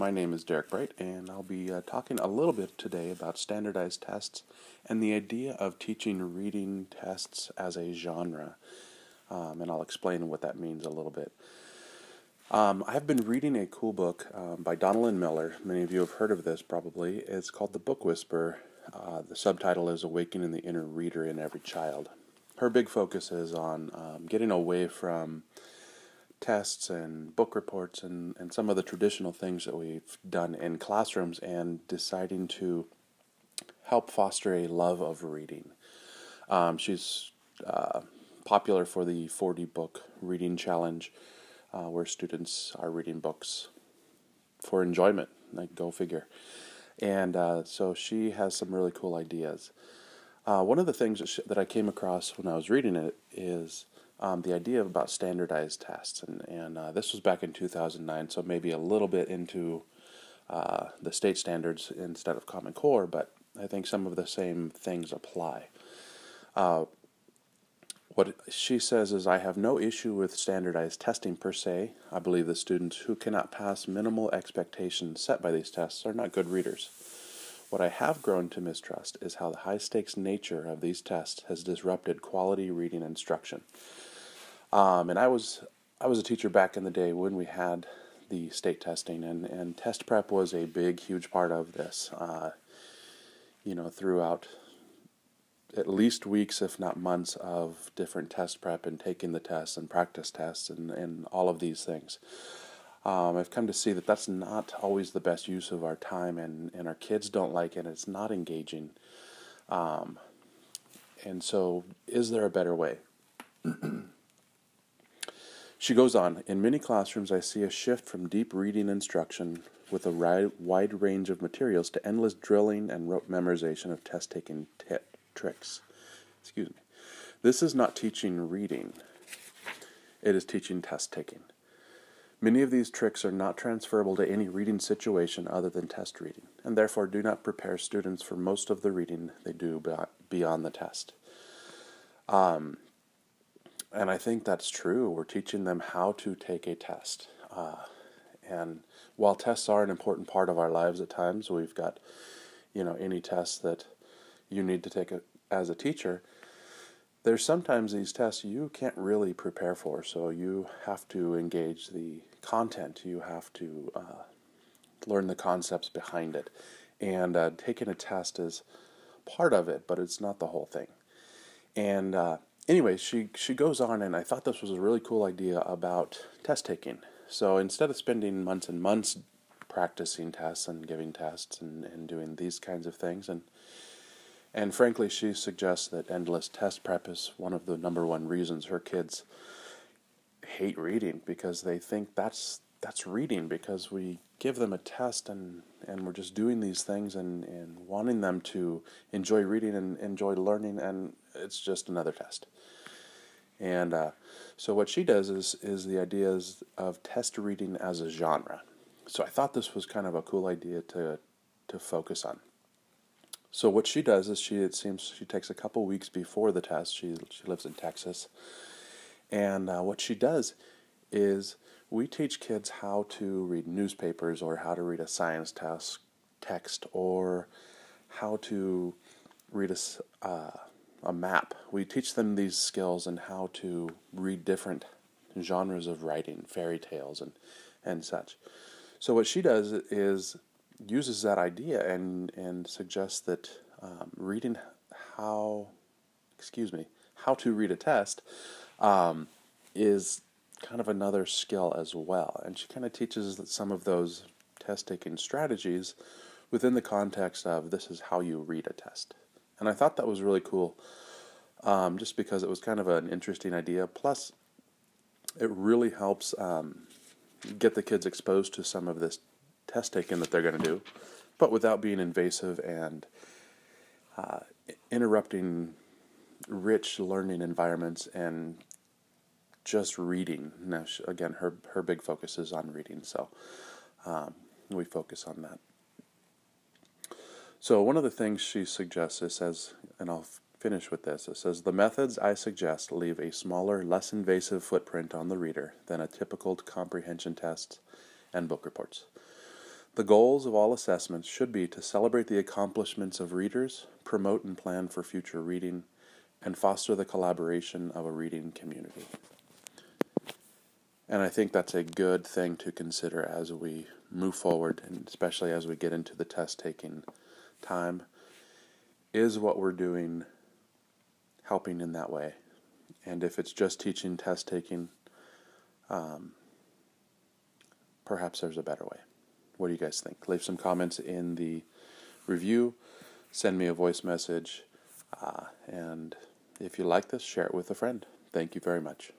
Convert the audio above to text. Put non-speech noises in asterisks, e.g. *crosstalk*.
my name is Derek Bright, and I'll be uh, talking a little bit today about standardized tests and the idea of teaching reading tests as a genre. Um, and I'll explain what that means a little bit. Um, I've been reading a cool book um, by Donalyn Miller. Many of you have heard of this probably. It's called The Book Whisperer. Uh, the subtitle is Awakening the Inner Reader in Every Child. Her big focus is on um, getting away from tests and book reports and, and some of the traditional things that we've done in classrooms and deciding to help foster a love of reading. Um, she's uh, popular for the 40 book reading challenge uh, where students are reading books for enjoyment, like go figure. And uh, so she has some really cool ideas. Uh, one of the things that, she, that I came across when I was reading it is um, the idea about standardized tests, and and uh, this was back in 2009, so maybe a little bit into uh, the state standards instead of Common Core, but I think some of the same things apply. Uh, what she says is, I have no issue with standardized testing per se. I believe the students who cannot pass minimal expectations set by these tests are not good readers. What I have grown to mistrust is how the high stakes nature of these tests has disrupted quality reading instruction. Um, and I was I was a teacher back in the day when we had the state testing, and, and test prep was a big, huge part of this. Uh, you know, throughout at least weeks, if not months, of different test prep and taking the tests and practice tests and, and all of these things. Um, I've come to see that that's not always the best use of our time, and, and our kids don't like it. It's not engaging. Um, and so, is there a better way? *clears throat* She goes on In many classrooms, I see a shift from deep reading instruction with a wide range of materials to endless drilling and rote memorization of test taking t- tricks. Excuse me. This is not teaching reading, it is teaching test taking. Many of these tricks are not transferable to any reading situation other than test reading, and therefore do not prepare students for most of the reading they do beyond the test. Um, and I think that's true. We're teaching them how to take a test. Uh, and while tests are an important part of our lives at times, we've got, you know, any test that you need to take a, as a teacher. There's sometimes these tests you can't really prepare for, so you have to engage the content. You have to uh, learn the concepts behind it. And uh, taking a test is part of it, but it's not the whole thing. And uh, anyway, she she goes on, and I thought this was a really cool idea about test taking. So instead of spending months and months practicing tests and giving tests and, and doing these kinds of things, and and frankly, she suggests that endless test prep is one of the number one reasons her kids hate reading because they think that's that's reading because we give them a test and, and we're just doing these things and, and wanting them to enjoy reading and enjoy learning and it's just another test. And uh, so what she does is is the ideas of test reading as a genre. So I thought this was kind of a cool idea to to focus on. So what she does is she it seems she takes a couple weeks before the test. She she lives in Texas, and uh, what she does is we teach kids how to read newspapers or how to read a science test text or how to read a, uh, a map. We teach them these skills and how to read different genres of writing, fairy tales and and such. So what she does is uses that idea and and suggests that um, reading how, excuse me, how to read a test um, is kind of another skill as well. And she kind of teaches some of those test taking strategies within the context of this is how you read a test. And I thought that was really cool um, just because it was kind of an interesting idea. Plus, it really helps um, get the kids exposed to some of this test taking that they're going to do, but without being invasive and uh, interrupting rich learning environments and just reading. Now, again, her her big focus is on reading, so um, we focus on that. So one of the things she suggests is says, and I'll finish with this. It says the methods I suggest leave a smaller, less invasive footprint on the reader than a typical comprehension test and book reports. The goals of all assessments should be to celebrate the accomplishments of readers, promote and plan for future reading, and foster the collaboration of a reading community. And I think that's a good thing to consider as we move forward, and especially as we get into the test taking time. Is what we're doing helping in that way? And if it's just teaching test taking, um, perhaps there's a better way. What do you guys think? Leave some comments in the review, send me a voice message, uh, and if you like this, share it with a friend. Thank you very much.